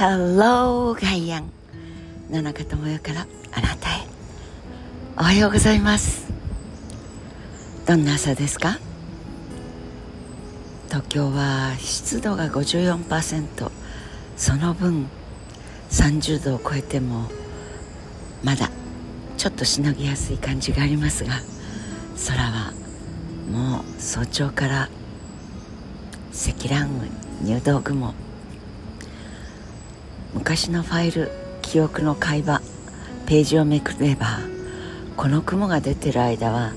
Hello ガイアン野中智代からあなたへ。おはようございます。どんな朝ですか？東京は湿度が54%その分30度を超えてもまだちょっとしのぎやすい感じがありますが空はもう早朝から積乱雲入道雲昔のファイル記憶の会話ページをめくればこの雲が出てる間は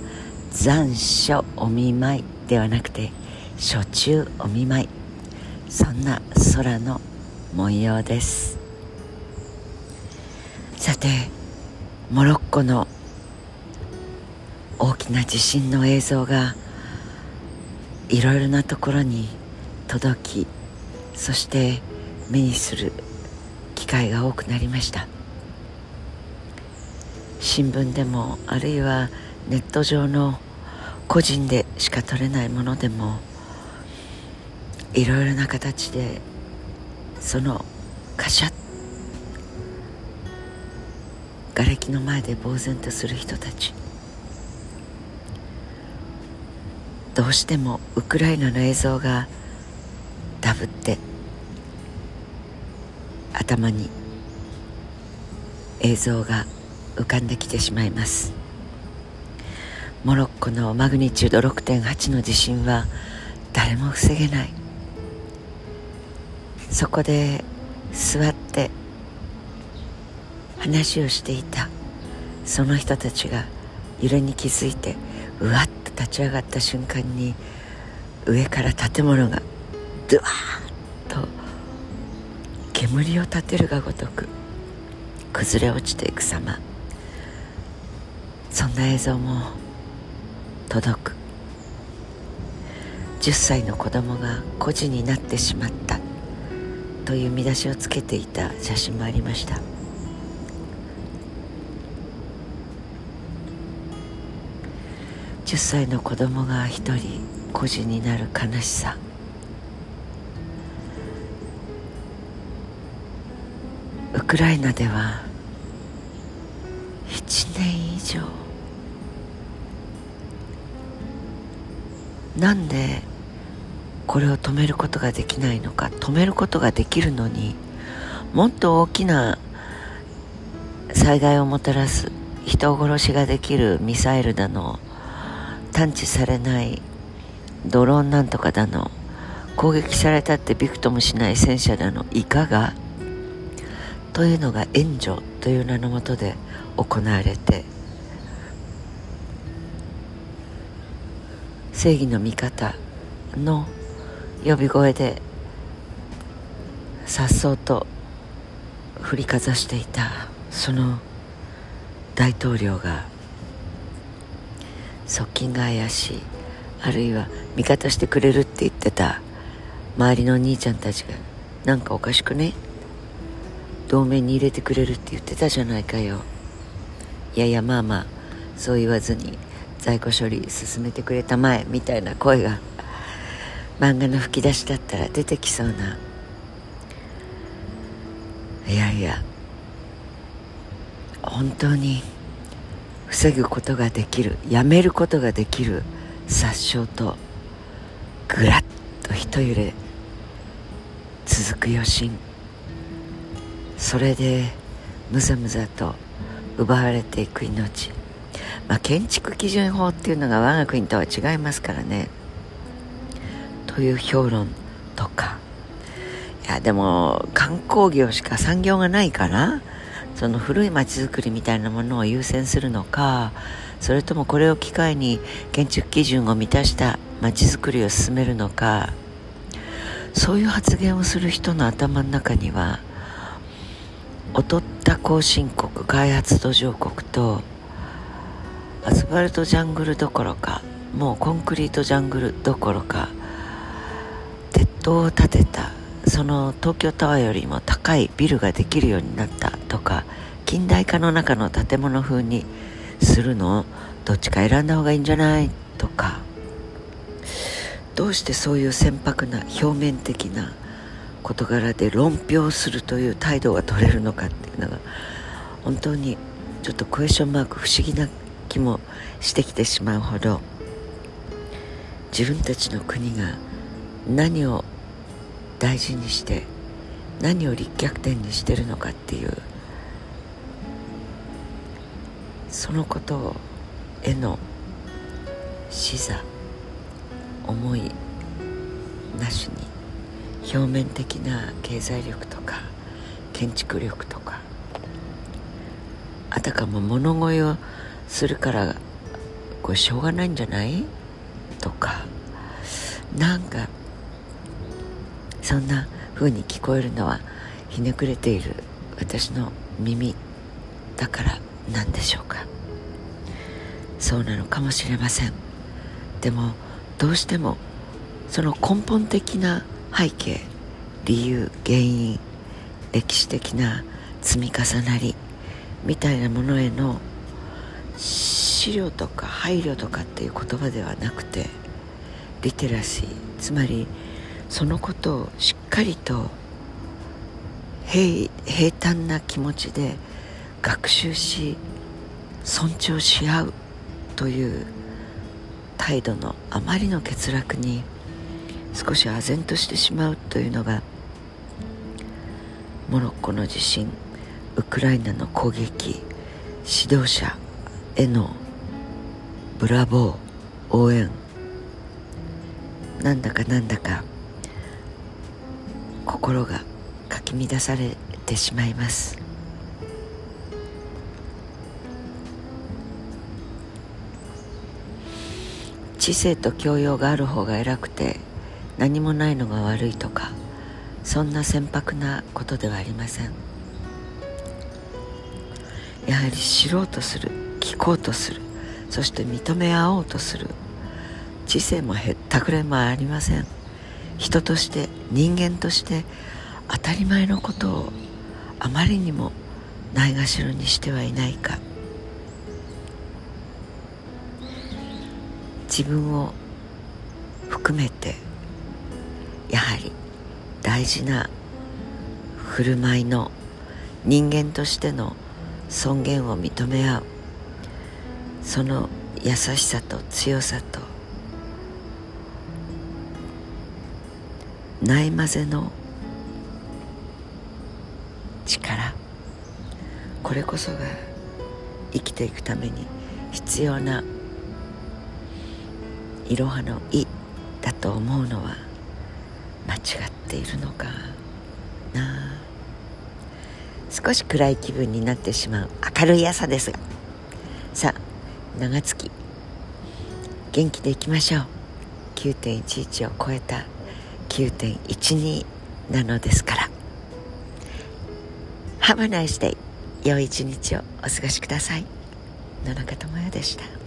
残暑お見舞いではなくて初中お見舞い。そんな空の模様です。さてモロッコの大きな地震の映像がいろいろなところに届きそして目にする機会が多くなりました。新聞でもあるいはネット上の個人でしか撮れないものでもいろいろな形でそのカシャッ瓦礫の前で呆然とする人たち。どうしてもウクライナの映像がダブって頭に映像が浮かんできてしまいます。モロッコのマグニチュード6.8の地震は誰も防げない。そこで座って話をしていたその人たちが揺れに気づいてうわっと立ち上がった瞬間に上から建物がドワー煙を立てるがごとく崩れ落ちていく様。そんな映像も届く。10歳の子供が孤児になってしまった。という見出しをつけていた写真もありました。10歳の子供が一人孤児になる悲しさ。ウクライナでは1年以上なんでこれを止めることができないのか止めることができるのにもっと大きな災害をもたらす人殺しができるミサイルだの。探知されないドローンなんとかだの。攻撃されたってびくともしない戦車だの。いかが？というのが援助という名のもとで行われて正義の味方の呼び声でさっそうと振りかざしていたその大統領が側近が怪しいあるいは味方してくれるって言ってた周りのお兄ちゃんたちがなんかおかしくね？同盟に入れてくれるって言ってたじゃないかよ。いやいやまあまあそう言わずに在庫処理進めてくれたまえみたいな声が漫画の吹き出しだったら出てきそうな。いやいや本当に防ぐことができるやめることができる殺傷とぐらっと一揺れ続く余震。それでむざむざと奪われていく命。まあ建築基準法っていうのが我が国とは違いますからね。という評論とか。いやでも観光業しか産業がないからその古い町づくりみたいなものを優先するのかそれともこれを機会に建築基準を満たした町づくりを進めるのか。そういう発言をする人の頭の中には劣った後進国開発途上国とアスファルトジャングルどころかもうコンクリートジャングルどころか鉄塔を建てたその東京タワーよりも高いビルができるようになったとか近代化の中の建物風にするのをどっちか選んだ方がいいんじゃない？とかどうしてそういう船舶な表面的な事柄で論評するという態度が取れるのかっていうのが本当にちょっとクエスチョンマーク不思議な気もしてきてしまうほど自分たちの国が何を大事にして何を立脚点にしてるのかっていうそのことへの視座思いなしに表面的な経済力とか建築力とかあたかも物乞いをするからこれしょうがないんじゃない？とかなんかそんな風に聞こえるのはひねくれている私の耳だからなんでしょうか。そうなのかもしれません。でもどうしてもその根本的な背景理由原因歴史的な積み重なりみたいなものへの資料とか配慮とかっていう言葉ではなくてリテラシーつまりそのことをしっかりと平平坦な気持ちで学習し尊重し合うという態度のあまりの欠落に少し唖然としてしまうというのがモロッコの地震ウクライナの攻撃指導者へのブラボー応援なんだかなんだか心がかき乱されてしまいます。知性と教養がある方が偉くて何もないのが悪いとかそんな船舶なことではありません。やはり知ろうとする聞こうとするそして認め合おうとする。知性もへったくれもありません。人として人間として当たり前のことをあまりにもないがしろにしてはいないか。自分を含めてやはり大事な振る舞いの人間としての尊厳を認め合う。その優しさと強さとないまぜの力。これこそが生きていくために必要ないろはの「い」だと思うのは間違っているのかな。少し暗い気分になってしまう明るい朝ですが。さあ長月元気でいきましょう。9.11を超えた9.12なのですから。Have a nice day 良い一日をお過ごしください。野中智也でした。